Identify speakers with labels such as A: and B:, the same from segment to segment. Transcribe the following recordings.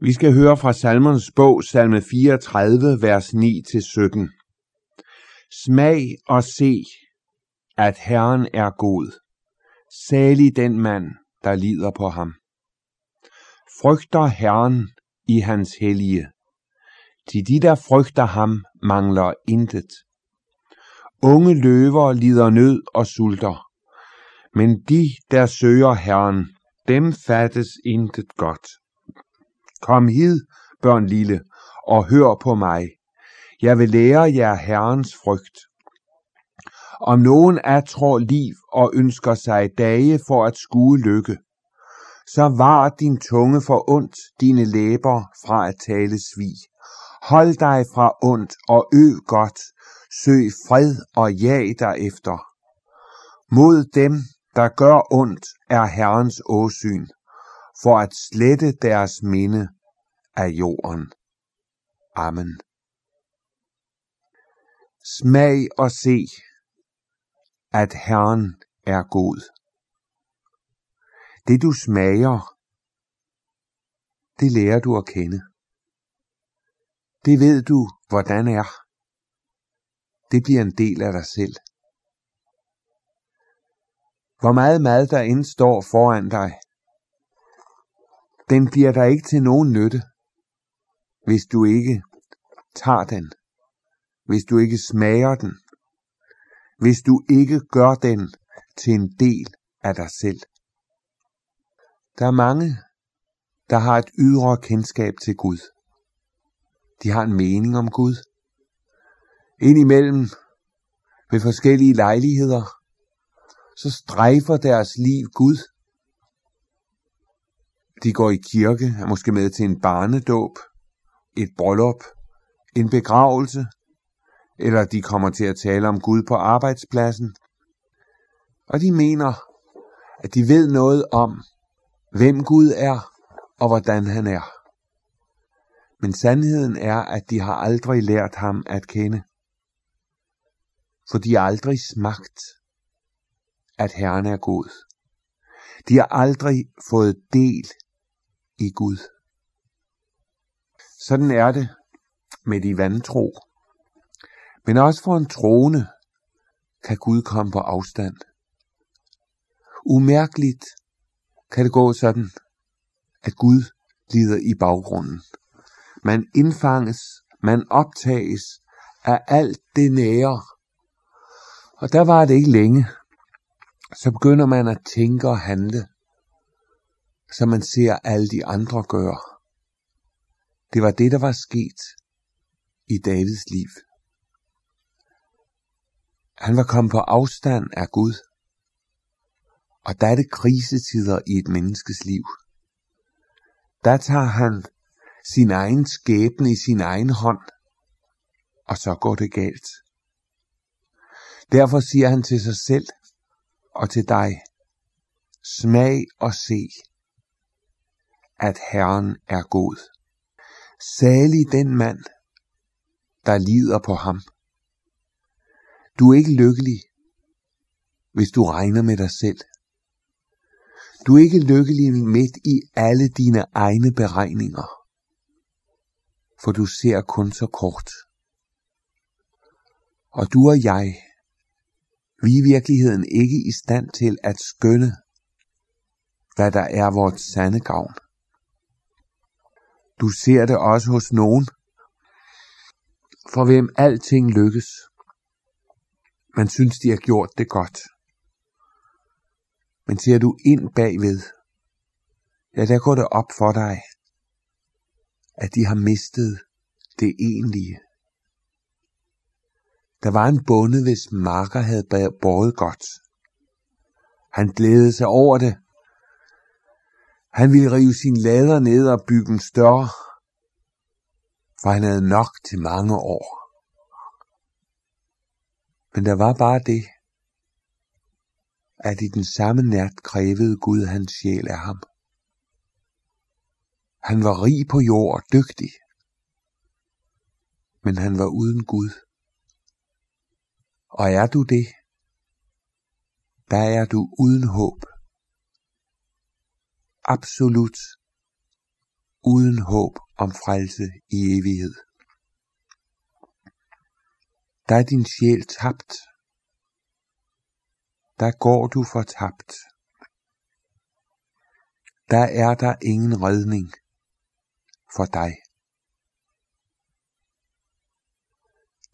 A: Vi skal høre fra Salmernes bog, salme 34, vers 9-17. Smag og se, at Herren er god. Salig den mand, der lider på ham. Frygter Herren i hans hellige. Til de, der frygter ham, mangler intet. Unge løver lider nød og sulter, men de, der søger Herren, dem fattes intet godt. Kom hid, børn lille, og hør på mig. Jeg vil lære jer Herrens frygt. Om nogen tror liv og ønsker sig dage for at skue lykke, så var din tunge for ondt, dine læber fra at tale svig. Hold dig fra ondt og øv godt, søg fred og jag efter. Mod dem, der gør ondt, er Herrens åsyn, for at slette deres minde af jorden. Amen. Smag og se, at Herren er god. Det du smager, det lærer du at kende. Det ved du, hvordan er. Det bliver en del af dig selv. Hvor meget mad der end står foran dig, den bliver der ikke til nogen nytte, hvis du ikke tager den, hvis du ikke smager den, hvis du ikke gør den til en del af dig selv. Der er mange, der har et ydre kendskab til Gud. De har en mening om Gud. Indimellem ved forskellige lejligheder, så strejfer deres liv Gud. De går i kirke, er måske med til en barnedåb, et bryllup, en begravelse, eller de kommer til at tale om Gud på arbejdspladsen. Og de mener, at de ved noget om, hvem Gud er og hvordan han er. Men sandheden er, at de har aldrig lært ham at kende. For de har aldrig smagt, at Herren er god. De har aldrig fået del i Gud. Sådan er det med de vantro. Men også for en troende kan Gud komme på afstand. Umærkeligt kan det gå sådan, at Gud lider i baggrunden. Man indfanges, man optages af alt det nære. Og der var det ikke længe. Så begynder man at tænke og handle, som man ser alle de andre gøre. Det var det, der var sket i Davids liv. Han var kommet på afstand af Gud. Og der er det krisetider i et menneskes liv. Der tager han sin egen skæbne i sin egen hånd, og så går det galt. Derfor siger han til sig selv og til dig, smag og se, at Herren er god. Salig den mand, der lider på ham. Du er ikke lykkelig, hvis du regner med dig selv. Du er ikke lykkelig midt i alle dine egne beregninger, for du ser kun så kort. Og du og jeg, vi er i virkeligheden ikke i stand til at skønne, hvad der er vores sande gavn. Du ser det også hos nogen, for hvem alting lykkes. Man synes, de har gjort det godt. Men ser du ind bagved, ja, der går det op for dig, at de har mistet det egentlige. Der var en bonde, hvis marker havde båret godt. Han glædede sig over det. Han ville rive sin lader ned og bygge en større, for han havde nok til mange år. Men der var bare det, at i den samme nat krævede Gud hans sjæl af ham. Han var rig på jord og dygtig, men han var uden Gud. Og er du det, der er du uden håb. Absolut uden håb om frelse i evighed. Der er din sjæl tabt. Der går du fortabt. Der er der ingen redning for dig.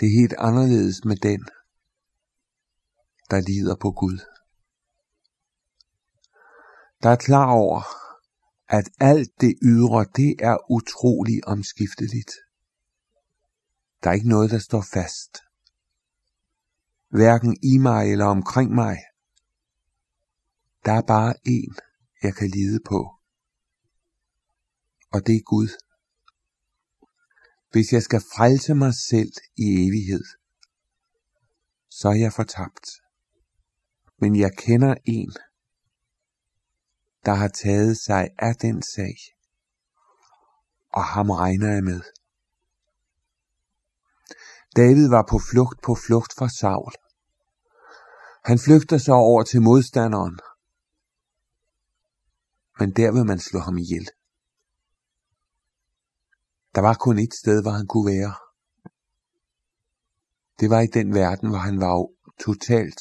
A: Det er helt anderledes med den, der lider på Gud. Der er klar over, at alt det ydre, det er utrolig omskifteligt. Der er ikke noget, der står fast. Hverken i mig eller omkring mig. Der er bare én, jeg kan lide på. Og det er Gud. Hvis jeg skal frelse mig selv i evighed, så er jeg fortabt. Men jeg kender en, der har taget sig af den sag, og ham regner jeg med. David var på flugt på flugt fra Saul. Han flygter så over til modstanderen, men der vil man slå ham ihjel. Der var kun et sted, hvor han kunne være. Det var i den verden, hvor han var totalt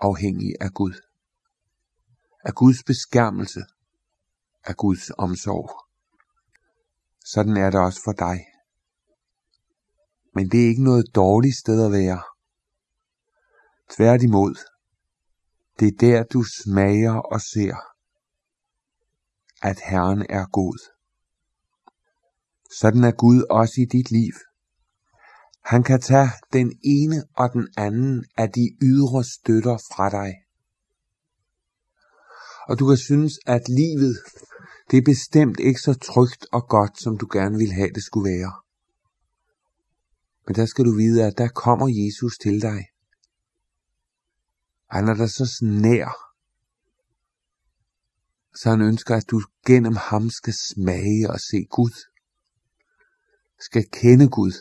A: afhængig af Gud. Af Guds beskærmelse. Af Guds omsorg. Sådan er det også for dig. Men det er ikke noget dårligt sted at være. Tværtimod. Det er der, du smager og ser, at Herren er god. Sådan er Gud også i dit liv. Han kan tage den ene og den anden af de ydre støtter fra dig. Og du kan synes, at livet, det er bestemt ikke så trygt og godt, som du gerne vil have det skulle være. Men der skal du vide, at der kommer Jesus til dig. Han er der så nær, så han ønsker, at du gennem ham skal smage og se Gud skal kende Gud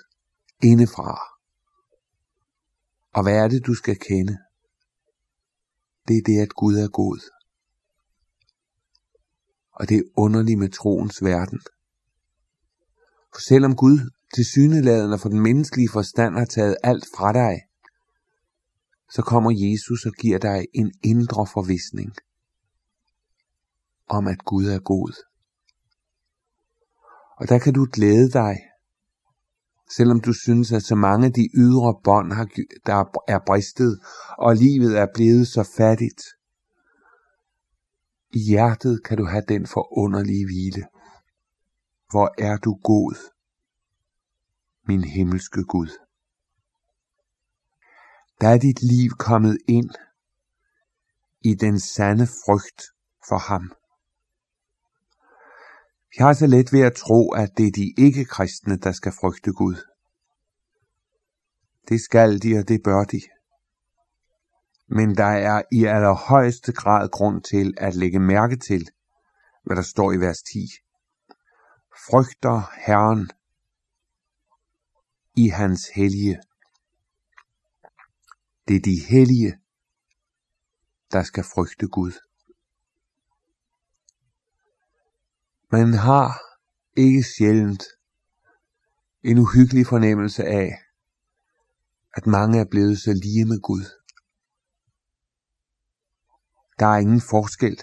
A: indefra. Og hvad er det, du skal kende? Det er det, at Gud er god. Og det er med troens verden. For selvom Gud til syneladende for den menneskelige forstand har taget alt fra dig, så kommer Jesus og giver dig en indre forvisning om, at Gud er god. Og der kan du glæde dig selvom du synes, at så mange af de ydre bånd, har, der er bristet, og livet er blevet så fattigt. I hjertet kan du have den forunderlige hvile. Hvor er du god, min himmelske Gud. Der er dit liv kommet ind i den sande frygt for ham. Jeg har så let ved at tro, at det er de ikke-kristne, der skal frygte Gud. Det skal de, og det bør de. Men der er i allerhøjeste grad grund til at lægge mærke til, hvad der står i vers 10. Frygter Herren i hans hellige. Det er de hellige, der skal frygte Gud. Man har ikke sjældent en uhyggelig fornemmelse af, at mange er blevet så lige med Gud. Der er ingen forskel.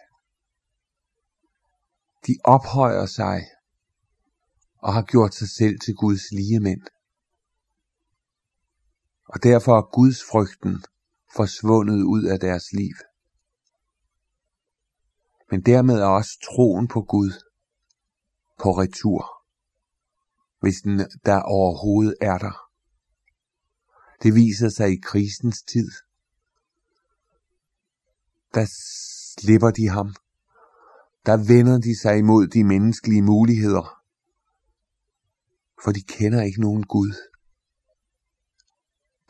A: De ophøjer sig og har gjort sig selv til Guds lige mænd. Og derfor er Guds frygten forsvundet ud af deres liv. Men dermed er også troen på Gud på retur, hvis den der overhovedet er der. Det viser sig i krisens tid. Der slipper de ham. Der vender de sig imod de menneskelige muligheder. For de kender ikke nogen Gud.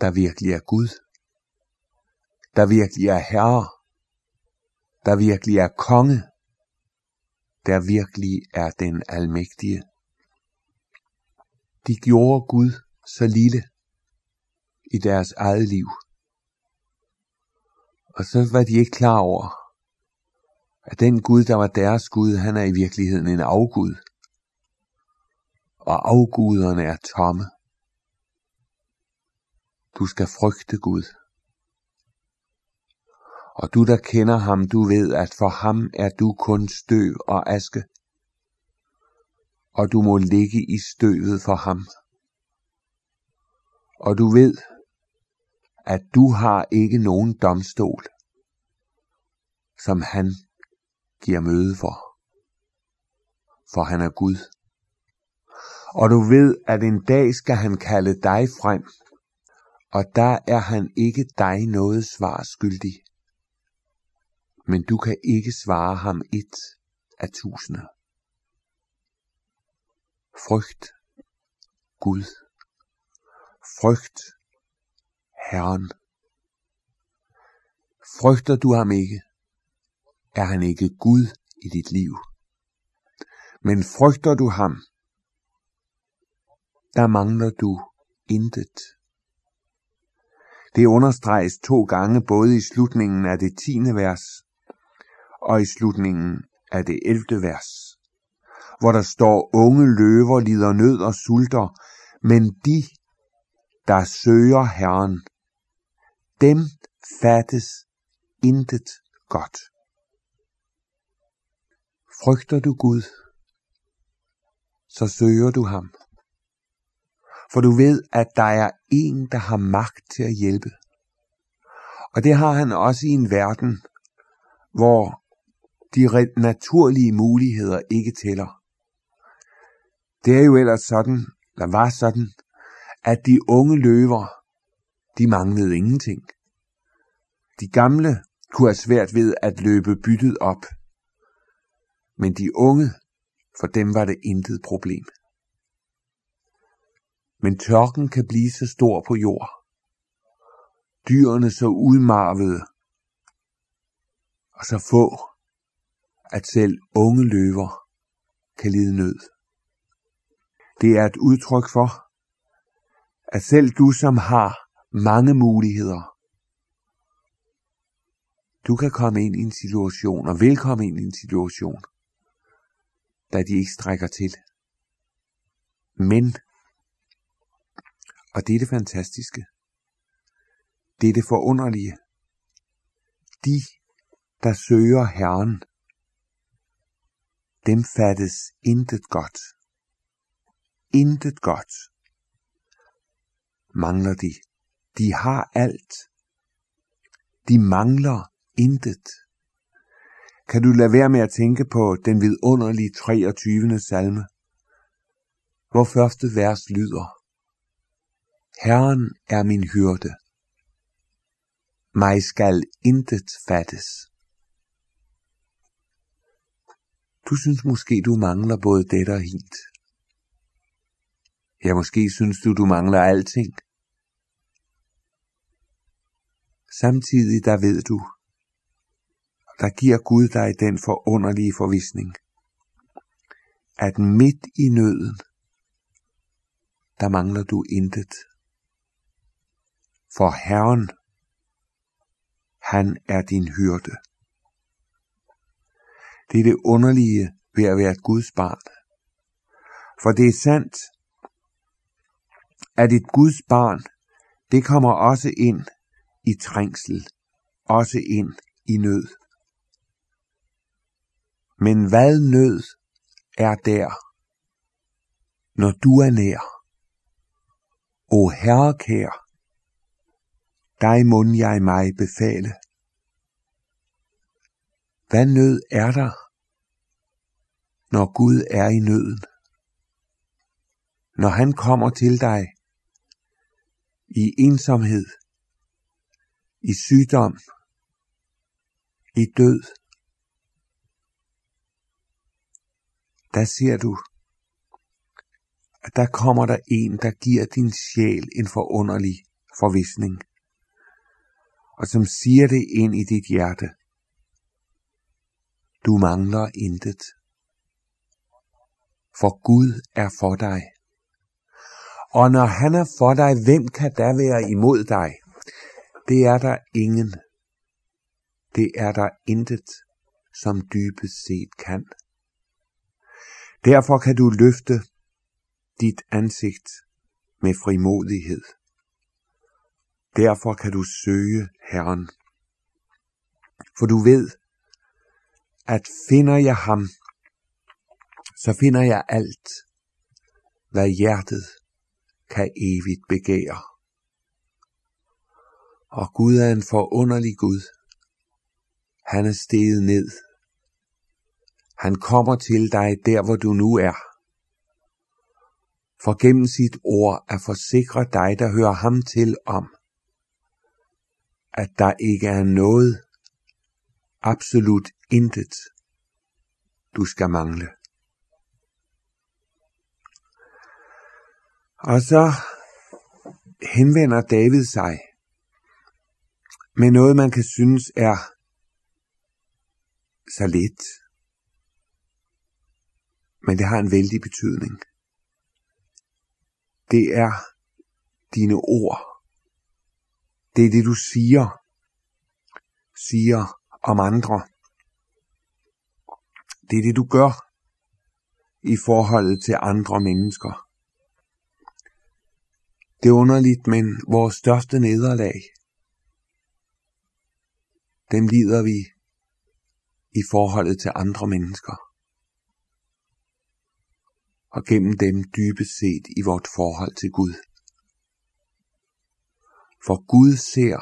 A: Der virkelig er Gud. Der virkelig er Herre. Der virkelig er konge der virkelig er den almægtige. De gjorde Gud så lille i deres eget liv. Og så var de ikke klar over, at den Gud, der var deres Gud, han er i virkeligheden en afgud og afguderne er tomme. Du skal frygte Gud. Og du, der kender ham, du ved, at for ham er du kun støv og aske. Og du må ligge i støvet for ham. Og du ved, at du har ikke nogen domstol, som han giver møde for. For han er Gud. Og du ved, at en dag skal han kalde dig frem, og der er han ikke dig noget svar skyldig. Men du kan ikke svare ham et af tusinde. Frygt Gud. Frygt Herren. Frygter du ham ikke, er han ikke Gud i dit liv. Men frygter du ham, der mangler du intet. Det understreges to gange både i slutningen af det tiende vers og i slutningen af det 11. vers, hvor der står, unge løver lider nød og sulter, men de, der søger Herren, dem fattes intet godt. Frygter du Gud, så søger du ham. For du ved, at der er en, der har magt til at hjælpe. Og det har han også i en verden, hvor de naturlige muligheder ikke tæller. Det er jo ellers sådan, der var sådan, at de unge løver, de manglede ingenting. De gamle kunne have svært ved at løbe byttet op. Men de unge, for dem var det intet problem. Men tørken kan blive så stor på jord. Dyrene så udmarvede, og så få, at selv unge løver kan lide nød. Det er et udtryk for, at selv du som har mange muligheder, du kan komme ind i en situation, og vil komme ind i en situation, da de ikke strækker til. Men, og det er det fantastiske, det er det forunderlige, de, der søger Herren, dem fattes intet godt. Intet godt mangler de. De har alt. De mangler intet. Kan du lade være med at tænke på den vidunderlige 23. salme, hvor første vers lyder, Herren er min hyrde. Mig skal intet fattes. Du synes måske, du mangler både det og hint. Ja, måske synes du, du mangler alting. Samtidig der ved du, der giver Gud dig den forunderlige forvisning, at midt i nøden, der mangler du intet. For Herren, han er din hyrde. Det er det underlige ved at være et Guds barn. For det er sandt, at et Guds barn, det kommer også ind i trængsel, også ind i nød. Men hvad nød er der, når du er nær? O Herre kær, dig mund jeg mig befale. Hvad nød er der, når Gud er i nøden? Når han kommer til dig i ensomhed, i sygdom, i død, der ser du, at der kommer der en, der giver din sjæl en forunderlig forvisning, og som siger det ind i dit hjerte. Du mangler intet, for Gud er for dig. Og når han er for dig, hvem kan da være imod dig? Det er der ingen. Det er der intet, som dybest set kan. Derfor kan du løfte dit ansigt med frimodighed. Derfor kan du søge Herren. For du ved, at finder jeg ham, så finder jeg alt, hvad hjertet kan evigt begære. Og Gud er en forunderlig Gud. Han er steget ned. Han kommer til dig der, hvor du nu er. For gennem sit ord at forsikre dig, der hører ham til om, at der ikke er noget, absolut intet, du skal mangle. Og så henvender David sig med noget, man kan synes er så lidt. Men det har en vældig betydning. Det er dine ord. Det er det, du siger, siger om andre. Det er det, du gør i forholdet til andre mennesker. Det er underligt, men vores største nederlag, dem lider vi i forholdet til andre mennesker. Og gennem dem dybest set i vort forhold til Gud. For Gud ser,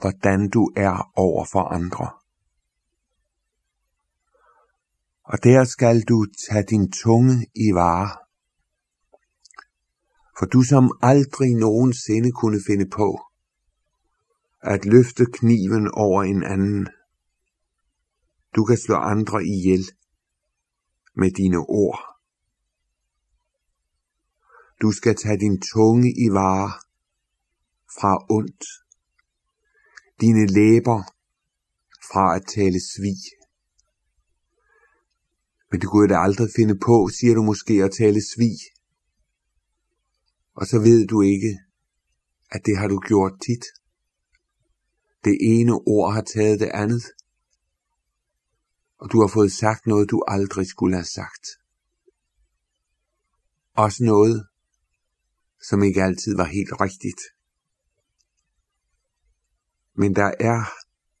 A: hvordan du er over for andre. Og der skal du tage din tunge i vare. For du som aldrig nogensinde kunne finde på at løfte kniven over en anden. Du kan slå andre ihjel med dine ord. Du skal tage din tunge i vare fra ondt. Dine læber fra at tale svig. Men du kunne da aldrig finde på, siger du måske, at tale svig. Og så ved du ikke, at det har du gjort tit. Det ene ord har taget det andet. Og du har fået sagt noget, du aldrig skulle have sagt. Også noget, som ikke altid var helt rigtigt men der er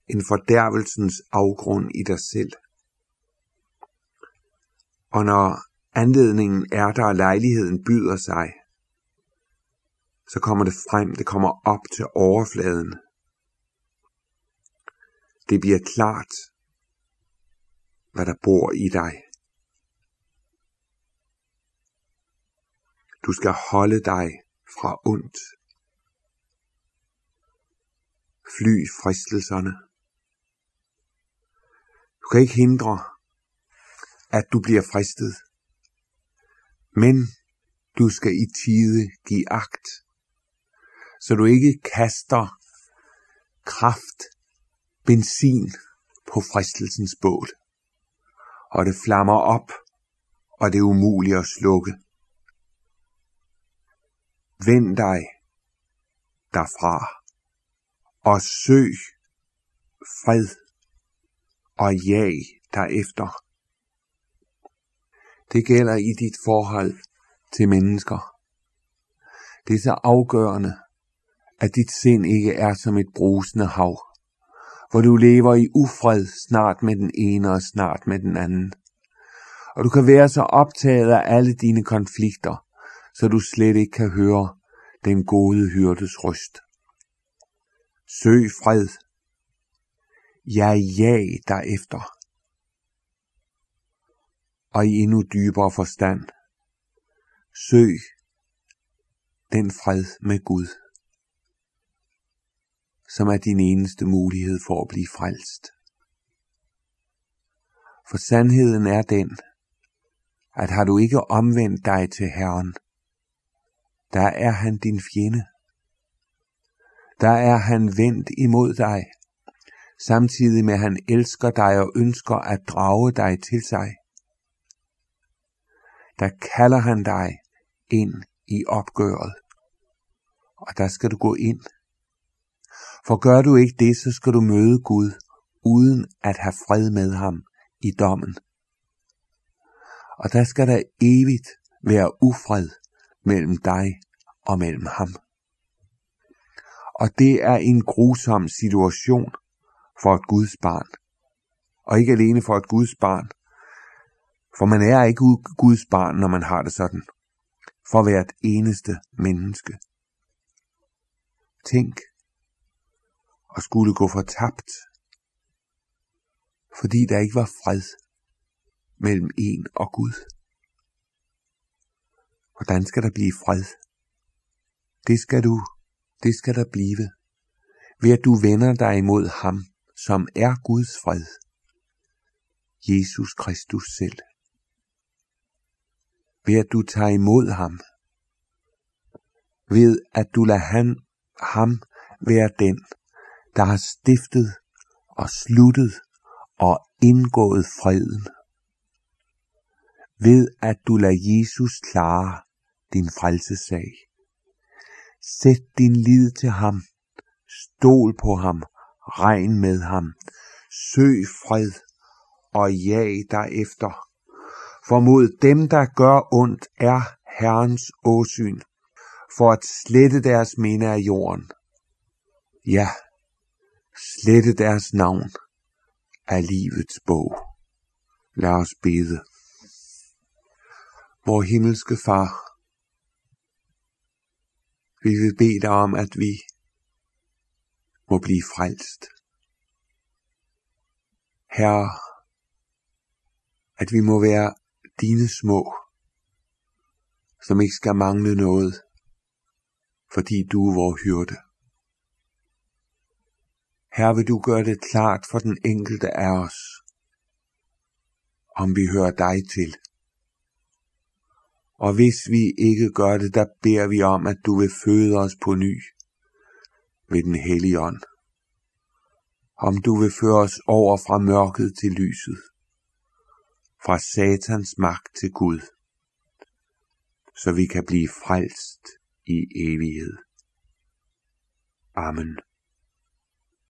A: en fordærvelsens afgrund i dig selv. Og når anledningen er der, og lejligheden byder sig, så kommer det frem, det kommer op til overfladen. Det bliver klart, hvad der bor i dig. Du skal holde dig fra ondt fly fristelserne. Du kan ikke hindre, at du bliver fristet. Men du skal i tide give agt, så du ikke kaster kraft, benzin på fristelsens bål, og det flammer op, og det er umuligt at slukke. Vend dig derfra og søg fred og jag derefter. Det gælder i dit forhold til mennesker. Det er så afgørende, at dit sind ikke er som et brusende hav, hvor du lever i ufred snart med den ene og snart med den anden. Og du kan være så optaget af alle dine konflikter, så du slet ikke kan høre den gode hyrdes røst. Søg fred. Jeg jag derefter. Og i endnu dybere forstand. Søg den fred med Gud, som er din eneste mulighed for at blive frelst. For sandheden er den, at har du ikke omvendt dig til Herren, der er han din fjende der er han vendt imod dig, samtidig med at han elsker dig og ønsker at drage dig til sig. Der kalder han dig ind i opgøret, og der skal du gå ind. For gør du ikke det, så skal du møde Gud, uden at have fred med ham i dommen. Og der skal der evigt være ufred mellem dig og mellem ham. Og det er en grusom situation for et Guds barn. Og ikke alene for et Guds barn, for man er ikke Guds barn, når man har det sådan. For hvert eneste menneske. Tænk og skulle gå fortabt, fordi der ikke var fred mellem en og Gud. Hvordan skal der blive fred? Det skal du, det skal der blive, ved at du vender dig imod ham, som er Guds fred, Jesus Kristus selv. Ved at du tager imod ham, ved at du lader han, ham være den, der har stiftet og sluttet og indgået freden. Ved at du lader Jesus klare din frelsesag. Sæt din lid til ham. Stol på ham. Regn med ham. Søg fred og jag derefter. For mod dem, der gør ondt, er Herrens åsyn, for at slette deres minde af jorden. Ja, slette deres navn af livets bog. Lad os bede. Vor himmelske far, vi vil bede dig om, at vi må blive frelst. Herre, at vi må være dine små, som ikke skal mangle noget, fordi du er vores hyrde. Her vil du gøre det klart for den enkelte af os, om vi hører dig til. Og hvis vi ikke gør det, der beder vi om, at du vil føde os på ny ved den hellige ånd. Om du vil føre os over fra mørket til lyset, fra satans magt til Gud, så vi kan blive frelst i evighed. Amen.